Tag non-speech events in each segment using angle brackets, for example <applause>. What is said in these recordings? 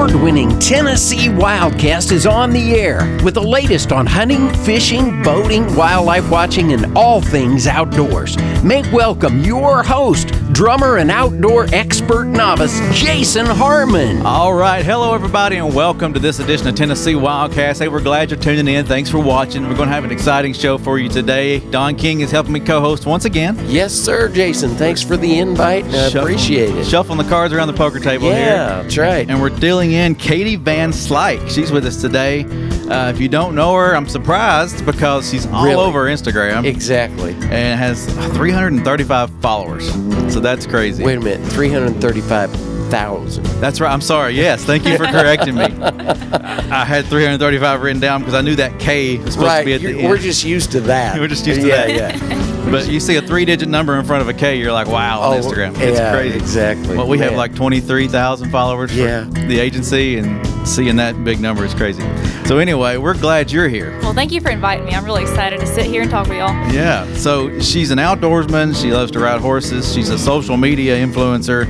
award winning Tennessee Wildcast is on the air with the latest on hunting, fishing, boating, wildlife watching, and all things outdoors. Make welcome your host, drummer and outdoor expert novice, Jason Harmon. All right. Hello, everybody, and welcome to this edition of Tennessee Wildcast. Hey, we're glad you're tuning in. Thanks for watching. We're going to have an exciting show for you today. Don King is helping me co host once again. Yes, sir, Jason. Thanks for the invite. I Shuffle- appreciate it. Shuffling the cards around the poker table here. Yeah, that's right. And we're dealing in Katie Van Slyke. She's with us today. Uh, if you don't know her, I'm surprised because she's all Really? over Instagram Exactly. and has 335 followers. So that's crazy. Wait a minute, 335,000. That's right. I'm sorry. Yes. Thank you for correcting me. <laughs> I had 335 written down because I knew that K was supposed Right, to be at the you're- end. we're just used to that. <laughs> We're just used to yeah, that. Yeah, But you see a three-digit number in front of a K, you're like, wow, on Oh, Instagram. It's yeah, crazy. exactly. Well, we have like 23,000 followers Yeah. for the agency, and seeing that big number is crazy. So anyway, we're glad you're here. Well, thank you for inviting me. I'm really excited to sit here and talk with y'all. Yeah. So she's an outdoorsman. She loves to ride horses. She's a social media influencer.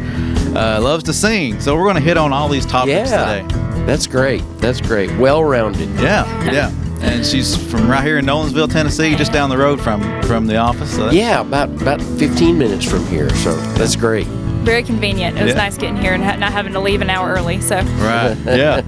Uh, loves to sing. So we're going to hit on all these topics yeah. today. That's great. That's great. Well rounded. Yeah. Yeah. And she's from right here in Nolensville, Tennessee, just down the road from from the office. So Yeah, about about 15 minutes from here. So that's great. Very convenient. It was Yeah. nice getting here and ha- not having to leave an hour early. So Right. <laughs> Yeah.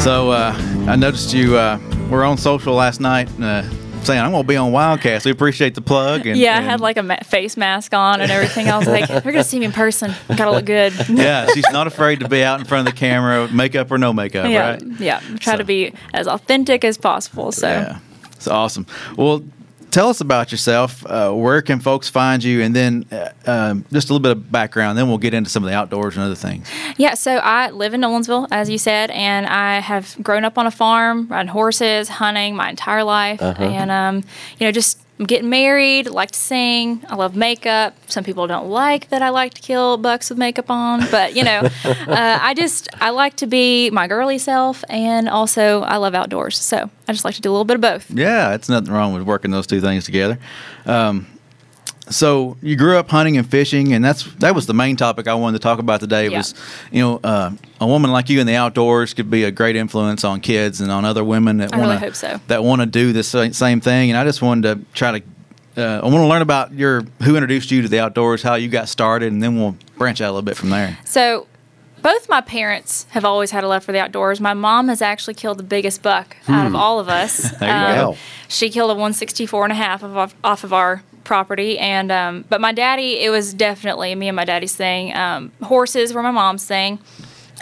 So uh, I noticed you uh, were on social last night uh, saying I'm gonna be on Wildcast. We appreciate the plug. And, yeah, I and- had like a ma- face mask on and everything. I was like, they're gonna see me in person. Gotta look good. <laughs> yeah, she's not afraid to be out in front of the camera, makeup or no makeup, yeah, right? yeah. Try So- to be as authentic as possible. So Yeah, it's awesome. Well, tell us about yourself. Uh, where can folks find you? And then uh, um, just a little bit of background. Then we'll get into some of the outdoors and other things. Yeah, so I live in Nolensville, as you said, and I have grown up on a farm, riding horses, hunting my entire life, and um, you know, just getting married, like to sing. I love makeup. Some people don't like that I like to kill bucks with makeup on, but you know, <laughs> uh, I just I like to be my girly self, and also I love outdoors. So I just like to do a little bit of both. Yeah, it's nothing wrong with working those two things together. Um, so you grew up hunting and fishing, and that's that was the main topic I wanted to talk about today. Yeah. Was you know uh, a woman like you in the outdoors could be a great influence on kids and on other women that want really to hope so. that want to do the same thing. And I just wanted to try to. Uh, I want to learn about your who introduced you to the outdoors, how you got started, and then we'll branch out a little bit from there. So, both my parents have always had a love for the outdoors. My mom has actually killed the biggest buck out of all of us. <laughs> There you go. She killed a 164 and a half of, off, off of our property. And um, but my daddy, it was definitely me and my daddy's thing. Um, horses were my mom's thing.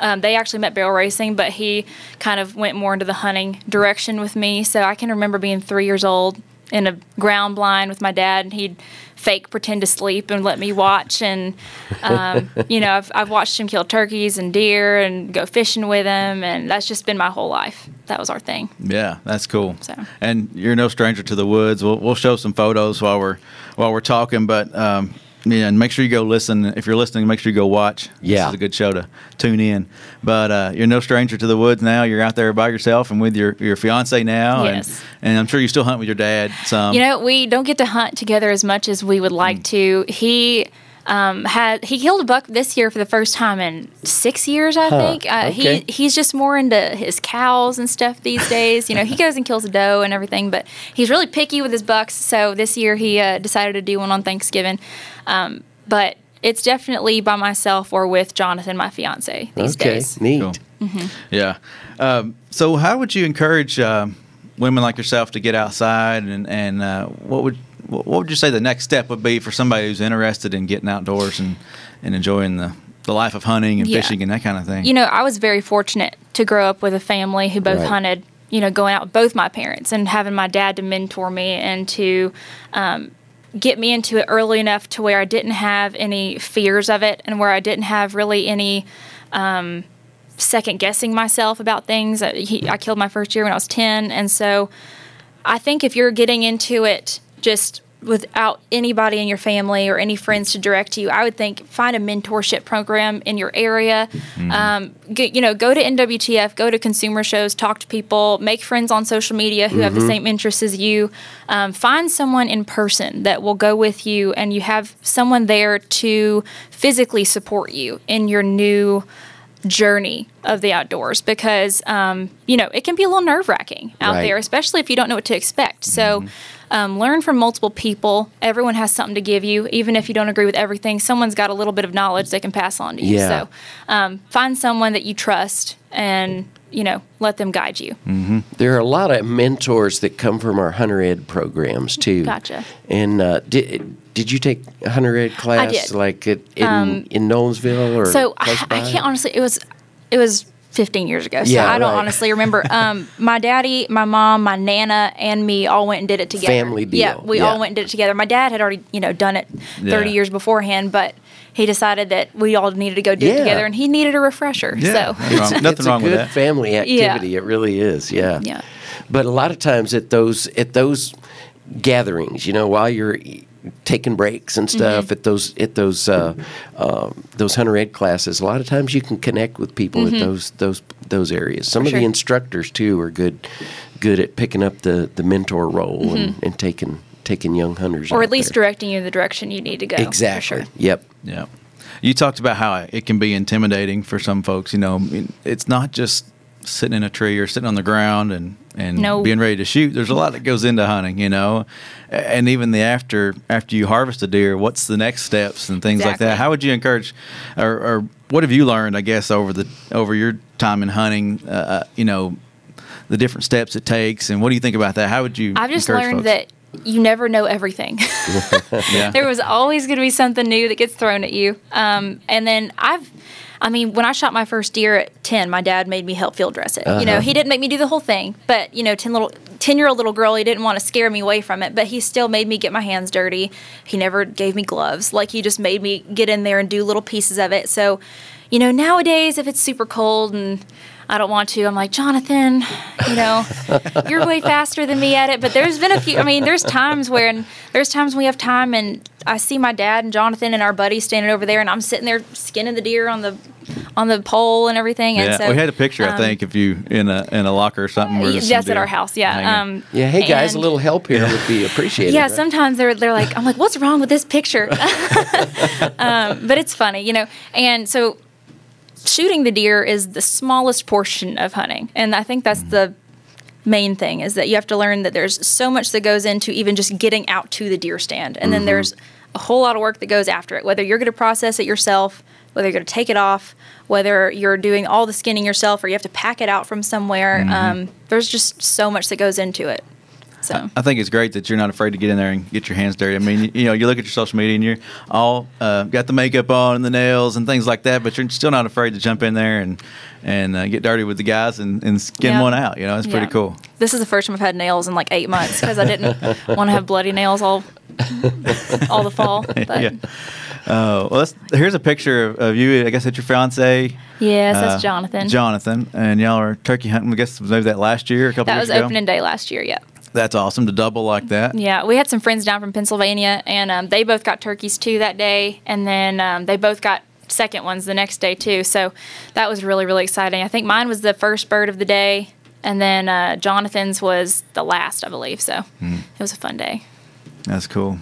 Um, they actually met barrel racing, but he kind of went more into the hunting direction with me. So I can remember being three years old in a ground blind with my dad, and he'd fake pretend to sleep and let me watch. And um, <laughs> you know, I've, I've watched him kill turkeys and deer and go fishing with him, and that's just been my whole life. That was our thing. Yeah, that's cool. So. And you're no stranger to the woods. We'll, we'll show some photos while we're while we're talking, but um, yeah, and make sure you go listen. If you're listening, make sure you go watch. Yeah. this is a good show to tune in. But uh, you're no stranger to the woods now. You're out there by yourself and with your your fiance now, Yes. and and I'm sure you still hunt with your dad some. You know, we don't get to hunt together as much as we would like to. He um, had he killed a buck this year for the first time in six years, I think. Uh, okay. He he's just more into his cows and stuff these days. You know, he goes and kills a doe and everything, but he's really picky with his bucks. So this year he uh, decided to do one on Thanksgiving. Um, but it's definitely by myself or with Jonathan, my fiance, these okay, days. neat. Cool. Yeah. Um, so, how would you encourage um, women like yourself to get outside, and and uh, what would what would you say the next step would be for somebody who's interested in getting outdoors and and enjoying the the life of hunting and Yeah. fishing and that kind of thing? you know, I was very fortunate to grow up with a family who both Right. hunted. You know, going out with both my parents and having my dad to mentor me and to um, get me into it early enough to where I didn't have any fears of it and where I didn't have really any um, second guessing myself about things. Uh, He, I killed my first year when I was 10. And so I think if you're getting into it just without anybody in your family or any friends to direct you, I would think find a mentorship program in your area. Um, get, you know, go to NWTF, go to consumer shows, talk to people, make friends on social media who have the same interests as you. Um, find someone in person that will go with you, and you have someone there to physically support you in your new journey of the outdoors because um, you know it can be a little nerve wracking out Right. there, especially if you don't know what to expect. So. Um, learn from multiple people. Everyone has something to give you, even if you don't agree with everything. Someone's got a little bit of knowledge they can pass on to you. Yeah. So, um, find someone that you trust, and you know, let them guide you. There are a lot of mentors that come from our hunter ed programs too. Gotcha. And uh, did did you take a hunter ed class did. Um, like at, in in Nolensville or So I, close I by? can't honestly. It was it was 15 years ago. So Yeah, I don't right. honestly remember. <laughs> Um, my daddy, my mom, my nana, and me all went and did it together. Family deal, Yeah, we yeah. all went and did it together. My dad had already you know done it 30 Yeah. years beforehand, but he decided that we all needed to go do Yeah. it together, and he needed a refresher. Yeah. So Nothing wrong, it's nothing a wrong good with that. family activity. It really is. Yeah. Yeah. But a lot of times at those at those gatherings, you know, while you're taking breaks and stuff Mm-hmm. at those at those uh, um those hunter ed classes, a lot of times you can connect with people at those those those areas. Some Mm-hmm. For of the instructors too are good good at picking up the the mentor role and, and taking taking young hunters Mm-hmm. or out at least there. directing you in the direction you need to go. exactly. sure. Yep. Yeah. You talked about how it can be intimidating for some folks. You know, it's not just sitting in a tree or sitting on the ground and, and No. being ready to shoot. There's a lot that goes into hunting, you know, and even the after after you harvest a deer, what's the next steps and things like that. How would you encourage, or, or what have you learned? I guess over the over your time in hunting, uh, you know, the different steps it takes, and what do you think about that? How would you? I've just encourage learned folks? that you never know everything. <laughs> Yeah. there was always going to be something new that gets thrown at you. Um, and then I've, I mean, when I shot my first deer at 10, my dad made me help field dress it. You know, he didn't make me do the whole thing, but, you know, 10 little, 10 year old little girl, he didn't want to scare me away from it, but he still made me get my hands dirty. He never gave me gloves. Like, he just made me get in there and do little pieces of it. So, you know, nowadays, if it's super cold and I don't want to, I'm like, Jonathan, you know, you're way faster than me at it. But there's been a few, I mean, there's times when, there's times we have time and I see my dad and Jonathan and our buddies standing over there and I'm sitting there skinning the deer on the, on the pole and everything. And Yeah, so we had a picture. I um, think if you in a in a locker or something. where there's That's at our house. Yeah. Um, Yeah. Hey guys, a little help here would be appreciated. yeah, right? sometimes they're they're like, I'm like, what's wrong with this picture? <laughs> um, but it's funny, you know. And so, shooting the deer is the smallest portion of hunting, and I think that's the main thing is that you have to learn that there's so much that goes into even just getting out to the deer stand, and then there's a whole lot of work that goes after it. Whether you're going to process it yourself, whether you're going to take it off, whether you're doing all the skinning yourself, or you have to pack it out from somewhere. Um, there's just so much that goes into it. So. I think it's great that you're not afraid to get in there and get your hands dirty. I mean, you, you know, you look at your social media and you're all uh, got the makeup on and the nails and things like that, but you're still not afraid to jump in there and and uh, get dirty with the guys and, and skin Yeah. one out. You know, it's pretty Yeah. cool. This is the first time I've had nails in like eight months because I didn't <laughs> want to have bloody nails all all the fall. <laughs> But yeah. Uh, well, here's a picture of, of you. I guess that's your fiance. yes, uh, that's Jonathan. Jonathan, and y'all are turkey hunting. I guess maybe that last year, a couple that years ago. That was ago. opening day last year. Yeah, That's awesome to double like that. yeah. We had some friends down from Pennsylvania, and um, they both got turkeys too that day, and then um, they both got second ones the next day too. So that was really really exciting. I think mine was the first bird of the day, and then uh, Jonathan's was the last, I believe. So Hmm. it was a fun day. That's cool.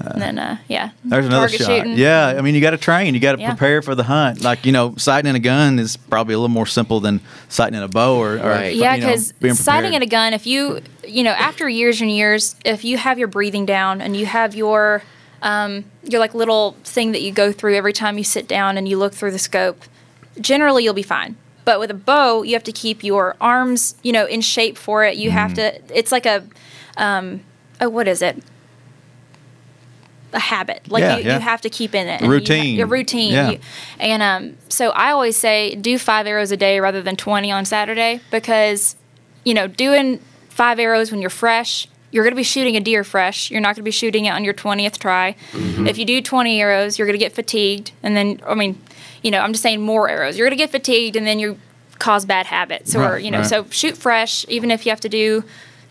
And then uh, yeah, There's another target shot. shooting. Yeah, I mean, you got to train. You got to Yeah. prepare for the hunt. Like you know, sighting in a gun is probably a little more simple than sighting in a bow or, or Right. Yeah, because sighting in a gun, if you, you know, after years and years, if you have your breathing down and you have your, um, your like little thing that you go through every time you sit down and you look through the scope, generally you'll be fine. But with a bow, you have to keep your arms, you know, in shape for it. You have Mm-hmm. to. It's like a, um, oh, what is it? A habit, like Yeah, you, yeah. you have to keep in it. and you ha- Routine. routine. Yeah. You- and um, so I always say do five arrows a day rather than 20 on Saturday because, you know, doing five arrows when you're fresh, you're going to be shooting a deer fresh. You're not going to be shooting it on your 20th try. If you do 20 arrows, you're going to get fatigued. And then, I mean, you know, I'm just saying more arrows. You're going to get fatigued and then you cause bad habits. Or, Right, you know, right. so shoot fresh, even if you have to do,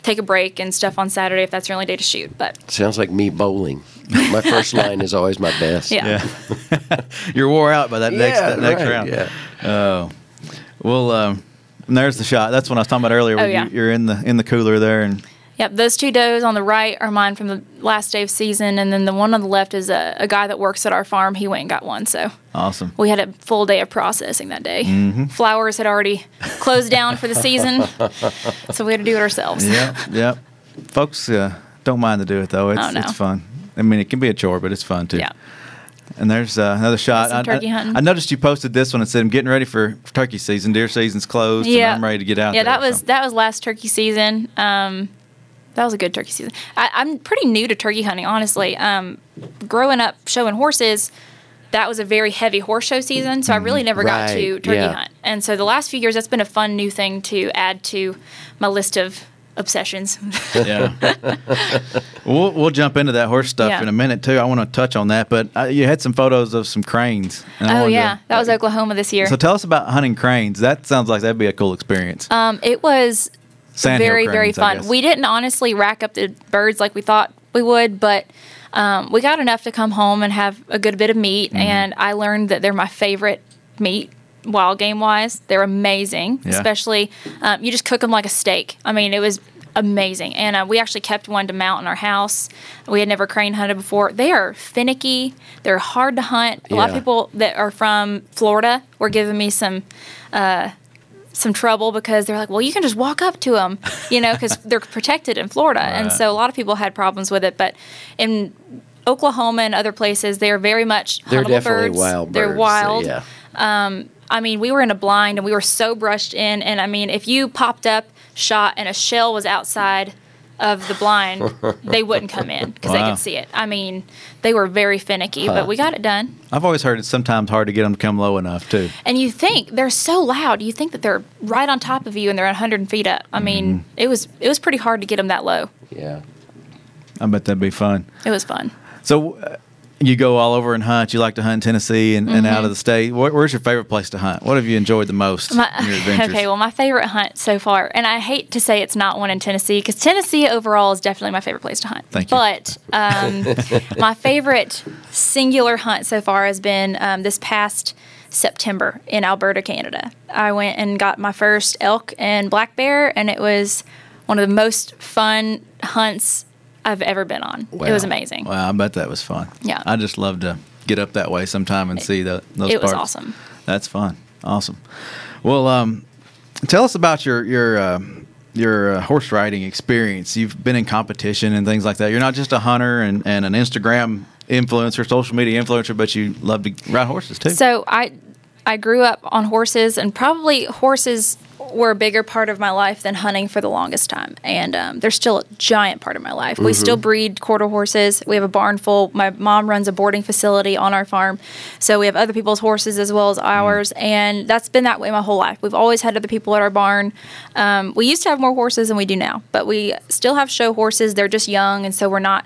take a break and stuff on Saturday if that's your only day to shoot. But Sounds like me bowling. My first <laughs> line is always my best. yeah. Yeah, <laughs> you're wore out by that next Yeah, that next right, round. yeah. Oh, well, um, there's the shot. That's what I was talking about earlier. Oh, yeah. you, you're in the in the cooler there, and Yep, those two does on the right are mine from the last day of season, and then the one on the left is a, a guy that works at our farm. He went and got one, so Awesome. we had a full day of processing that day. Mm-hmm. Flowers had already closed down for the season, <laughs> so we had to do it ourselves. Yep. Yep. Folks uh, don't mind to do it though. It's Oh, no. it's fun. I mean, it can be a chore, but it's fun too. Yeah. And there's uh, another shot. I- turkey I, noticed you posted this one and said, "I'm getting ready for for turkey season. Deer season's closed, Yeah, and I'm ready to get out." Yeah, there." that was So- that was last turkey season. Um, that was a good turkey season. I, I'm pretty new to turkey hunting, honestly. Um, growing up showing horses, that was a very heavy horse show season, so I really never got to turkey yeah. hunt. And so the last few years, that's been a fun new thing to add to my list of obsessions. yeah. <laughs> we'll, we'll jump into that horse stuff Yeah. in a minute too. I want to touch on that, but uh, you had some photos of some cranes. and oh wanted yeah, to- that was Oklahoma this year. So tell us about hunting cranes. That sounds like that'd be a cool experience. Um, it was Sandhill very, very cranes, I fun. We didn't honestly rack up the birds like we thought we would, but um, we got enough to come home and have a good bit of meat. Mm-hmm. And I learned that they're my favorite meat, wild game wise. They're amazing, Yeah. especially um, you just cook them like a steak. I mean, it was amazing. And uh, we actually kept one to mount in our house. We had never crane hunted before. They are finicky. They're hard to hunt. A lot of people that are from Florida were giving me some some trouble because they're like, well, you can just walk up to them, you know, because they're protected in Florida. And so a lot of people had problems with it. But in Oklahoma and other places, they're very much They're definitely birds. wild birds. They're so, wild. yeah. Um, I mean, we were in a blind and we were so brushed in. And I mean, if you popped up, shot, and a shell was outside of the blind, they wouldn't come in because they Wow. could see it. I mean, they were very finicky, but we got it done. I've always heard it's sometimes hard to get them to come low enough too. And you think they're so loud. You think that they're right on top of you and they're 100 feet up. I mean, Mm-hmm. it was it was pretty hard to get them that low. Yeah. I bet that'd be fun. It was fun. So uh, you go all over and hunt. You like to hunt in Tennessee and, and out of the state. Where, where's your favorite place to hunt? What have you enjoyed the most My, in your <laughs> adventures? okay, well, my favorite hunt so far, and I hate to say it's not one in Tennessee because Tennessee overall is definitely my favorite place to hunt. Thank you. But um, <laughs> my favorite singular hunt so far has been um, this past September in Alberta, Canada. I went and got my first elk and black bear, and it was one of the most fun hunts I've ever been on. It was amazing. Wow, I bet that was fun. Yeah. I just love to get up that way sometime and see the, those it was parts. awesome. That's fun. Awesome. Well, um, tell us about your your uh, your uh, horse riding experience. You've been in competition and things like that. You're not just a hunter and, and an Instagram influencer, social media influencer, but you love to ride horses too. So I I grew up on horses, and probably horses were a bigger part of my life than hunting for the longest time. And um, they're still a giant part of my life. We still breed quarter horses. We have a barn full. My mom runs a boarding facility on our farm, so we have other people's horses as well as ours. And that's been that way my whole life. We've always had other people at our barn. Um, we used to have more horses than we do now, but we still have show horses. They're just young, and so we're not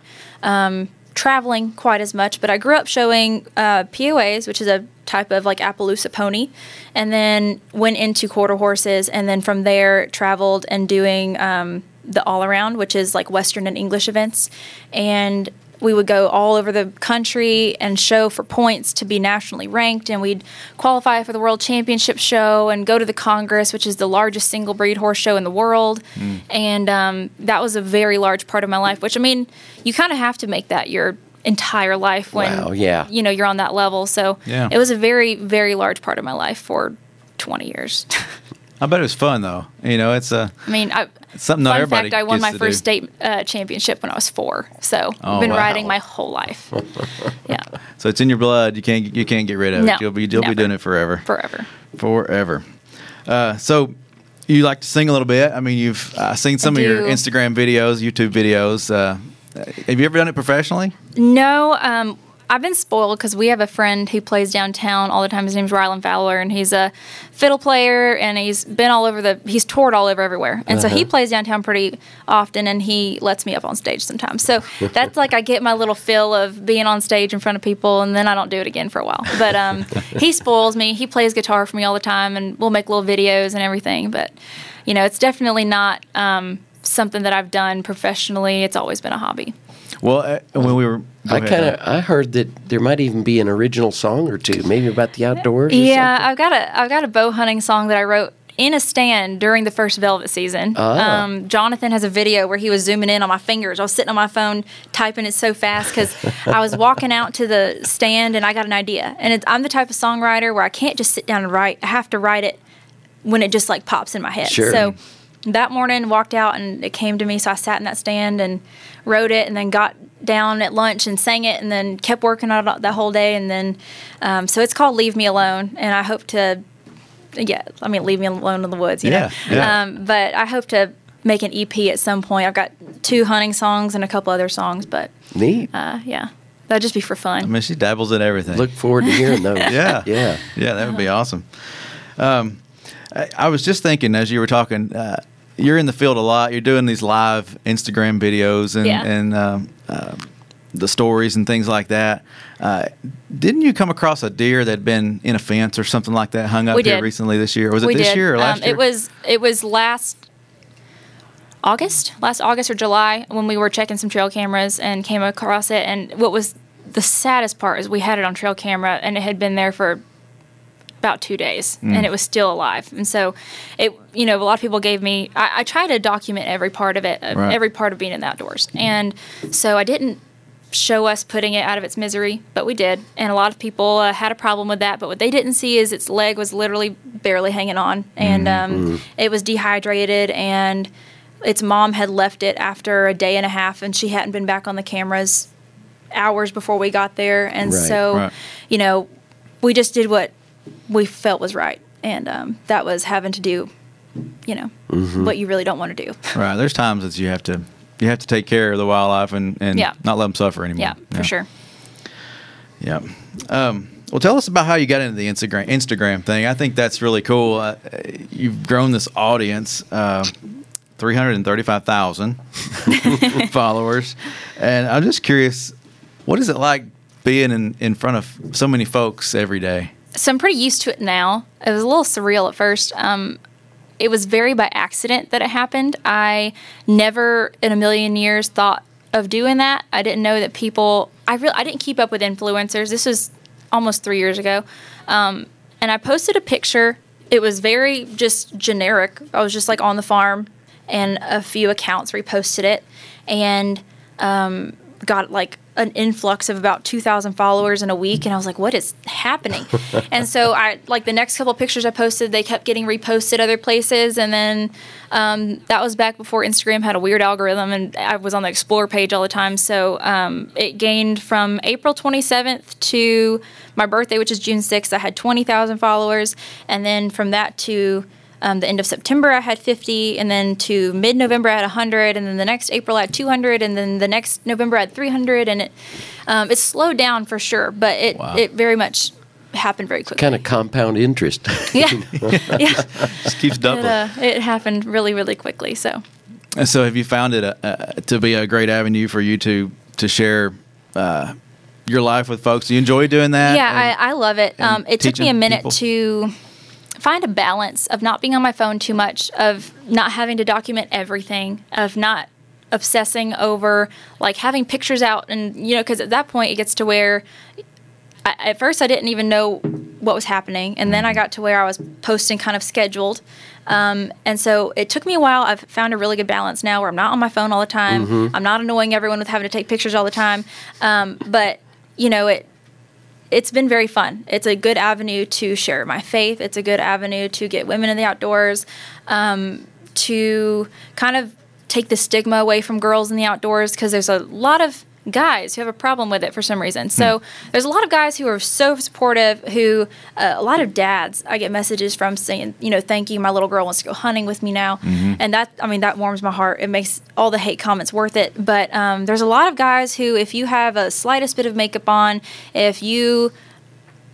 traveling quite as much, but I grew up showing uh, POAs, which is a type of like Appaloosa pony, and then went into quarter horses, and then from there traveled and doing um, the all around, which is like Western and English events, and we would go all over the country and show for points to be nationally ranked, and we'd qualify for the World Championship show and go to the Congress, which is the largest single breed horse show in the world. And um, that was a very large part of my life, which I mean, you kind of have to make that your entire life when Wow, yeah. you know you're on that level. So Yeah. it was a very, very large part of my life for 20 years. <laughs> I bet it was fun though. You know, it's a I mean, I, It's something not fun everybody fact, I won gets my to first do. state uh, championship when I was four. So Oh, I've been wow. riding my whole life. <laughs> yeah, so it's in your blood. You can't you can't get rid of No, it. You'll be you'll be doing it forever. forever. forever. Uh, so you like to sing a little bit. I mean, you've uh, seen some of your. Instagram videos, YouTube videos. Uh, have you ever done it professionally? No, um, I've been spoiled because we have a friend who plays downtown all the time. His name's Rylan Fowler, and he's a fiddle player, and he's been all over the. He's toured all over everywhere, and so he plays downtown pretty often, and he lets me up on stage sometimes. So that's like I get my little fill of being on stage in front of people, and then I don't do it again for a while. But um, <laughs> he spoils me. He plays guitar for me all the time, and we'll make little videos and everything. But you know, it's definitely not. Um, Something that I've done professionally. It's always been a hobby. Well, uh, when we were, I kind of I heard that there might even be an original song or two, maybe about the outdoors. or Yeah, something. I've got a I've got a bow hunting song that I wrote in a stand during the first Velvet season. Ah. Um, Jonathan has a video where he was zooming in on my fingers. I was sitting on my phone typing it so fast because I was walking out to the stand and I got an idea. And it's, I'm the type of songwriter where I can't just sit down and write. I have to write it when it just like pops in my head. Sure. So that morning walked out and it came to me. So I sat in that stand and wrote it and then got down at lunch and sang it and then kept working on it that whole day. And then, um, so it's called Leave Me Alone. And I hope to, yeah, I mean, leave me alone in the woods, you Yeah, know? yeah. Um, but I hope to make an EP at some point. I've got two hunting songs and a couple other songs, but Neat. uh, yeah, that'd just be for fun. I mean, she dabbles in everything. Look forward to hearing those. <laughs> yeah, Yeah. yeah. That would be awesome. Um, I, I was just thinking as you were talking. Uh, you're in the field a lot. You're doing these live Instagram videos and Yeah. and um, uh, the stories and things like that. Uh, didn't you come across a deer that had been in a fence or something like that hung up We here did. recently this year? Was it we this did. year or last um, year? It was it was last August, last August or July when we were checking some trail cameras and came across it. And what was the saddest part is we had it on trail camera and it had been there for about two days Mm. and it was still alive. And so it, you know, a lot of people gave me, I, I try to document every part of it, uh, Right. every part of being in the outdoors. And so I didn't show us putting it out of its misery, but we did. And a lot of people uh, had a problem with that. But what they didn't see is its leg was literally barely hanging on, and um, it was dehydrated. And its mom had left it after a day and a half, and she hadn't been back on the cameras hours before we got there. And Right. so, Right. you know, we just did what we felt was right, and um, that was having to do, you know, what you really don't want to do. <laughs> right. There's times that you have to you have to take care of the wildlife and, and Yeah. not let them suffer anymore. Yeah, for sure. Yeah. Um, well, tell us about how you got into the Instagram Instagram thing. I think that's really cool. Uh, you've grown this audience, uh, three hundred and thirty-five thousand <laughs> <laughs> followers, and I'm just curious, what is it like being in, in front of so many folks every day? So I'm pretty used to it now. It was a little surreal at first. Um, it was very by accident that it happened. I never in a million years thought of doing that. I didn't know that people. I really I didn't keep up with influencers. This was almost three years ago, um, and I posted a picture. It was very just generic. I was just like on the farm, and a few accounts reposted it, and um, got like an influx of about 2000 followers in a week and i was like what is happening? <laughs> And so i like the next couple pictures i posted they kept getting reposted other places and then um, that was back before instagram had a weird algorithm and i was on the explore page all the time. So um, it gained from april 27th to my birthday which is june 6th i had 20000 followers and then from that to um, the end of September, I had 50, and then to mid November, I had 100, and then the next April, I had 200, and then the next November, I had 300, and it um, it slowed down for sure, but it Wow. it very much happened very quickly. Kind of compound interest. <laughs> yeah, <laughs> yeah. Just keeps It, doubling. uh, it happened really, really quickly. So And so, have you found it a, a, to be a great avenue for you to to share uh, your life with folks? Do you enjoy doing that? yeah, And- I, I love it. Um, it took me a minute people? to find a balance of not being on my phone too much, of not having to document everything, of not obsessing over like having pictures out, and you know, because at that point it gets to where. I, at first, I didn't even know what was happening, and then I got to where I was posting kind of scheduled, um, and so it took me a while. I've found a really good balance now, where I'm not on my phone all the time. I'm not annoying everyone with having to take pictures all the time, um, but you know it it's been very fun. It's a good avenue to share my faith. It's a good avenue to get women in the outdoors, um, to kind of take the stigma away from girls in the outdoors because there's a lot of guys who have a problem with it for some reason. So there's a lot of guys who are so supportive. Who uh, a lot of dads I get messages from saying, you know, thank you, my little girl wants to go hunting with me now, and that I mean that warms my heart. It makes all the hate comments worth it. But um, there's a lot of guys who, if you have a slightest bit of makeup on, if you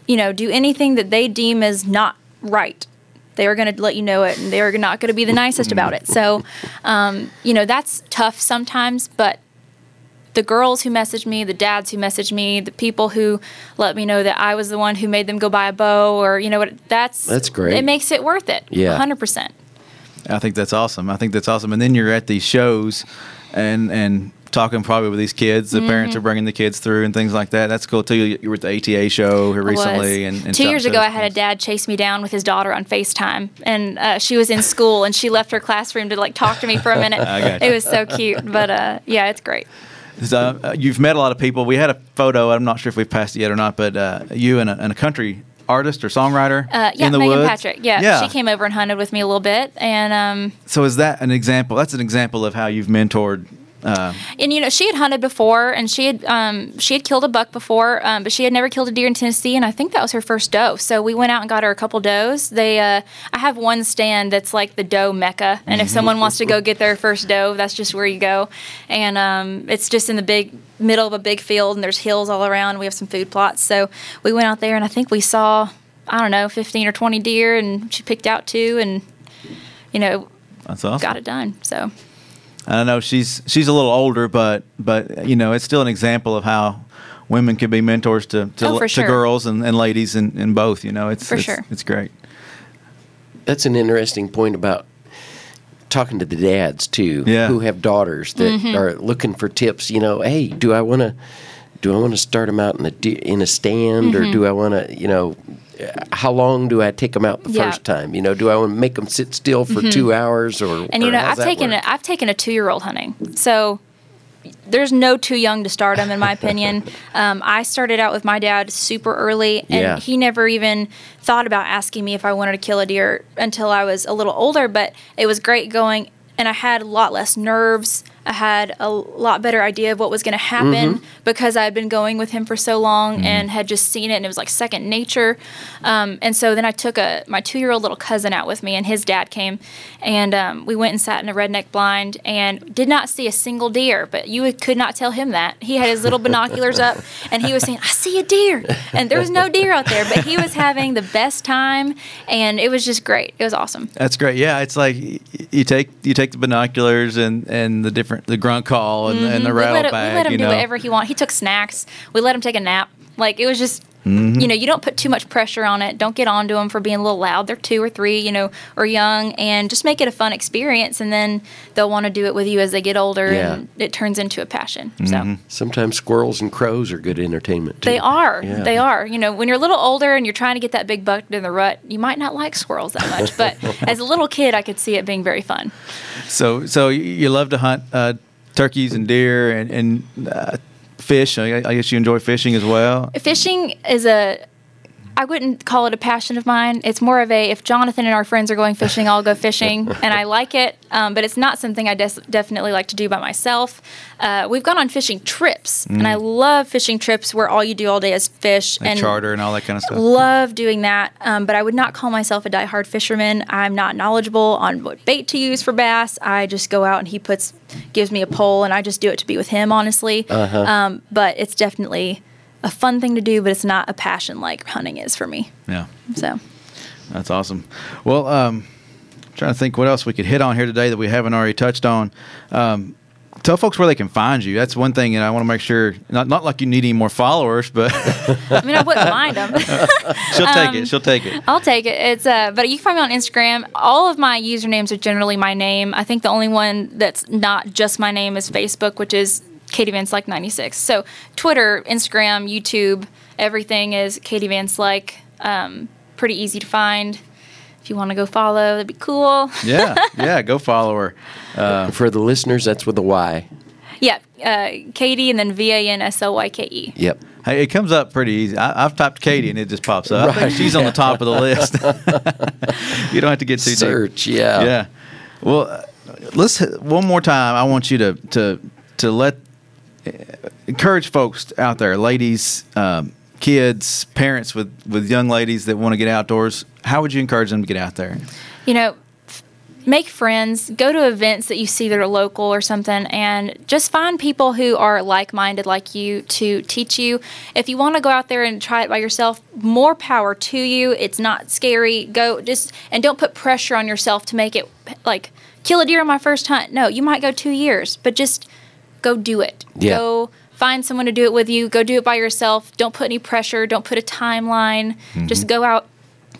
you know, do anything that they deem as not right. They are going to let you know it, and they are not going to be the nicest about it. So, um, you know, that's tough sometimes. But the girls who messaged me, the dads who messaged me, the people who let me know that I was the one who made them go buy a bow, or you know what, that's That's great. It makes it worth it. Yeah. hundred percent. I think that's awesome. I think that's awesome. And then you're at these shows, and and talking probably with these kids. The parents Mm-hmm. are bringing the kids through and things like that. That's cool too. You you were at the ATA show here I was. recently, and, and two years ago, I had a dad chase me down with his daughter on Facetime, and uh, she was in school, and she left her classroom to like talk to me for a minute. <laughs> I got you. It was so cute, but uh, yeah, it's great. So, uh, you've met a lot of people. We had a photo. I'm not sure if we've passed it yet or not, but uh, you and a, and a country artist or songwriter Uh, yeah, in the Meghan woods. Patrick. Yeah, yeah. she came over and hunted with me a little bit, and um, So is that an example? That's an example of how you've mentored. Uh, and you know she had hunted before, and she had um, she had killed a buck before, um, but she had never killed a deer in Tennessee, and I think that was her first doe. So we went out and got her a couple does. They, uh, I have one stand that's like the doe mecca, and if someone wants to go get their first doe, that's just where you go, and um, it's just in the big middle of a big field, and there's hills all around. We have some food plots, so we went out there, and I think we saw I don't know, 15 or 20 deer, and she picked out two, and you know that's awesome. got it done. So. I know she's she's a little older, but but you know it's still an example of how women can be mentors to to, Oh, for to sure. girls and, and ladies and, and both. You know, it's For it's, sure. it's great. That's an interesting point about talking to the dads too, Yeah. who have daughters that Mm-hmm. are looking for tips. You know, hey, do I want to do I want to start them out in a in a stand, or Mm-hmm. do I want to, you know, how long do I take them out the Yeah. Mm-hmm. first time? You know, do I want to make them sit still for two hours, or And you or know, I've taken work? a, I've taken a two year old hunting, so there's no too young to start them, in my opinion. <laughs> Um, I started out with my dad super early, and Yeah. he never even thought about asking me if I wanted to kill a deer until I was a little older. But it was great going, and I had a lot less nerves. I had a lot better idea of what was going to happen Mm-hmm. because I had been going with him for so long and had just seen it, and it was like second nature. Um, and so then I took a my two year old little cousin out with me, and his dad came, and um, we went and sat in a redneck blind and did not see a single deer. But you could not tell him that he had his little binoculars up, <laughs> and he was saying, "I see a deer," and there was no deer out there, but he was having the best time, and it was just great. It was awesome. That's great. Yeah, it's like you take you take the binoculars and, and the different the grunt call and, and the Mm-hmm. we let, him, bag. we let him you do know, whatever he wanted. He took snacks. We let him take a nap. Like it was just, Mm-hmm. you know, you don't put too much pressure on it. Don't get on to them for being a little loud. They're two or three, you know, or young, and just make it a fun experience. And then they'll want to do it with you as they get older, Yeah. and it turns into a passion. Mm-hmm. So. Sometimes squirrels and crows are good entertainment. Too. They are. Yeah. They are. You know, when you're a little older and you're trying to get that big buck in the rut, you might not like squirrels that much. But <laughs> as a little kid, I could see it being very fun. So so you- you love to hunt uh, turkeys and deer and and uh, fish. I, guess you enjoy fishing as well. fishing is a I wouldn't call it a passion of mine. It's more of a if Jonathan and our friends are going fishing, I'll go fishing, <laughs> and I like it. Um, but it's not something I des- definitely like to do by myself. Uh, we've gone on fishing trips, and I love fishing trips where all you do all day is fish Like and charter and all that kind of stuff. Love doing that, um, but I would not call myself a diehard fisherman. I'm not knowledgeable on what bait to use for bass. I just go out and he puts, gives me a pole, and I just do it to be with him, honestly. Um, but it's definitely a fun thing to do, but it's not a passion like hunting is for me. Yeah. So That's awesome. Well, um, trying to think what else we could hit on here today that we haven't already touched on. Um, tell folks where they can find you. That's one thing, and I want to make sure not not like you need any more followers, but <laughs> I mean, I wouldn't mind them. <laughs> she'll take Um, it. She'll take it. I'll take it. It's uh, but you can find me on Instagram. All of my usernames are generally my name. I think the only one that's not just my name is Facebook, which is Katie Van Slyke ninety six. So Twitter, Instagram, YouTube, everything is Katie Van Slyke. Um, pretty easy to find. If you want to go follow, that'd be cool. Yeah, <laughs> yeah. Go follow her. For the listeners, that's with a Y. Yeah, uh, Katie and then V A N S L Y K E. Yep. Hey, it comes up pretty easy. I, I've typed Katie and it just pops up. I think she's on the top of the <laughs> list. <laughs> you don't have to get too deep. Search. Yeah. Yeah. Well, uh, let's one more time. I want you to to to let uh, encourage folks out there, ladies, um, kids, parents with with young ladies that want to get outdoors. How would you encourage them to get out there? you know, make friends, go to events that you see that are local or something, and just find people who are like minded like you to teach you. If you want to go out there and try it by yourself, more power to you. It's not scary. Go just, and don't put pressure on yourself to make it like kill a deer on my first hunt. No, you might go two years, but just go do it. Yeah. Go find someone to do it with you. Go do it by yourself. Don't put any pressure. Don't put a timeline. Just go out,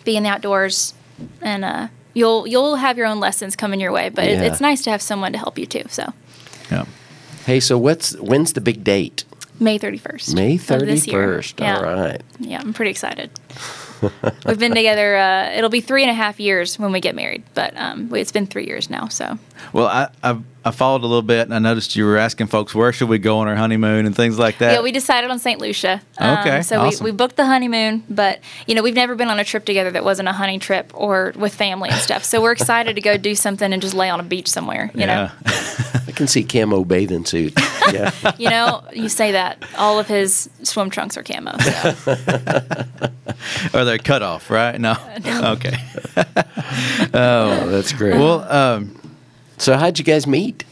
be in the outdoors, and uh, you'll you'll have your own lessons coming your way. But it, it's nice to have someone to help you too. So Yeah. Hey, so what's when's the big date? May 31st. May of thirty this year. first. Yeah. All right. Yeah, I'm pretty excited. <laughs> We've been together. Uh, it'll be three and a half years when we get married, but um, it's been three years now. So Well, I, I I followed a little bit, and I noticed you were asking folks where should we go on our honeymoon and things like that. yeah, we decided on St. Lucia. Um, Okay, so awesome. we, we booked the honeymoon, but you know we've never been on a trip together that wasn't a honey trip or with family and stuff. So we're excited to go do something and just lay on a beach somewhere. You yeah. I <laughs> can see camo bathing suit. <laughs> Yeah. you know, you say that all of his swim trunks are camo. So. <laughs> or they're cut off, right? No. <laughs> okay. oh, that's great. Well, um, so how'd you guys meet?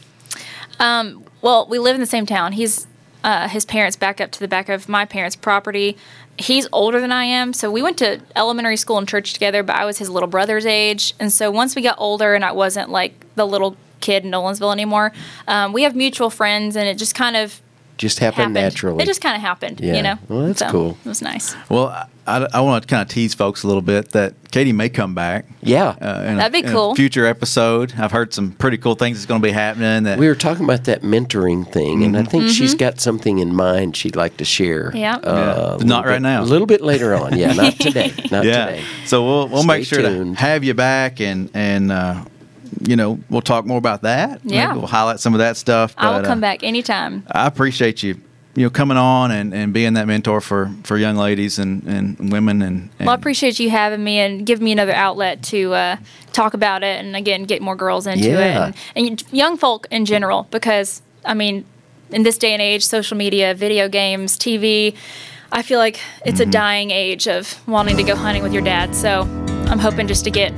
Well, we live in the same town. He's uh, his parents back up to the back of my parents' property. He's older than I am, so we went to elementary school and church together. But I was his little brother's age, and so once we got older, and I wasn't like the little kid in Nolensville anymore, um, we have mutual friends, and it just kind of Just happened, happened. naturally. It just kind of happened, Yeah. you know. Well, that's So, cool. It was nice. well, I, I want to kind of tease folks a little bit that Katie may come back. yeah. Uh, in That'd be in a cool. future episode. I've heard some pretty cool things that's going to be happening. That we were talking about that mentoring thing, and I Mm-hmm. think she's got something in mind she'd like to share. Mm-hmm. Yeah. Uh, Yeah. Not right bit- now. A little bit later on. Yeah, not <laughs> today. Not yeah. today. So we'll we'll make sure tuned. to have you back and and uh, you know we'll talk more about that. Yeah. Maybe we'll highlight some of that stuff. I will come uh, back anytime. I appreciate you. You know, coming on and, and being that mentor for, for young ladies and, and women and, and Well, I appreciate you having me and giving me another outlet to uh, talk about it and again get more girls into it and, and young folk in general because I mean in this day and age, social media, video games, TV, I feel like it's Mm-hmm. a dying age of wanting to go hunting with your dad. So I'm hoping just to get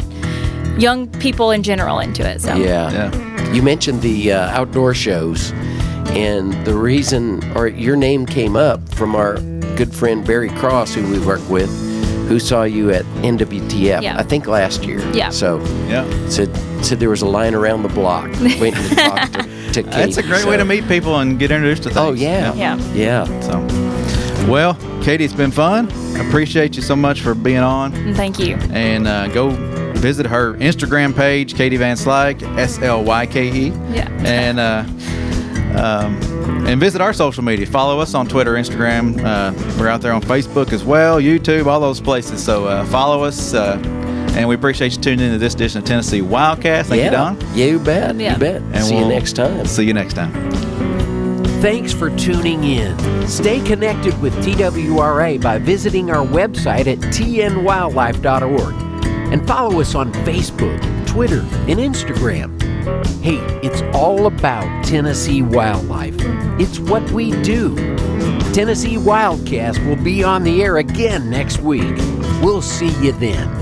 young people in general into it. So Yeah. Yeah. You mentioned the uh, outdoor shows, and the reason, or your name came up from our good friend Barry Cross, who we work with, who saw you at NWTF, Yeah. I think last year. Yeah. So Yeah. said said there was a line around the block waiting to talk to, to Katie. That's a great way to meet people and get introduced to things. Oh yeah. Yeah. Yeah. So, well, Katie, it's been fun. Appreciate you so much for being on. thank you. And uh, go visit her Instagram page, Katie Van Slyke, S L Y K E. Yeah. And uh, um, and visit our social media. Follow us on Twitter, Instagram. Uh, we're out there on Facebook as well, YouTube, all those places. So uh, follow us. Uh, and we appreciate you tuning into this edition of Tennessee Wildcast. Thank yeah. you, Don. Yeah, you bet. Yeah. You bet. And See you we'll next time. See you next time. Thanks for tuning in. Stay connected with TWRA by visiting our website at tnwildlife.org and follow us on Facebook, Twitter, and Instagram. Hey, it's all about Tennessee wildlife. It's what we do. Tennessee Wildcast will be on the air again next week. We'll see you then.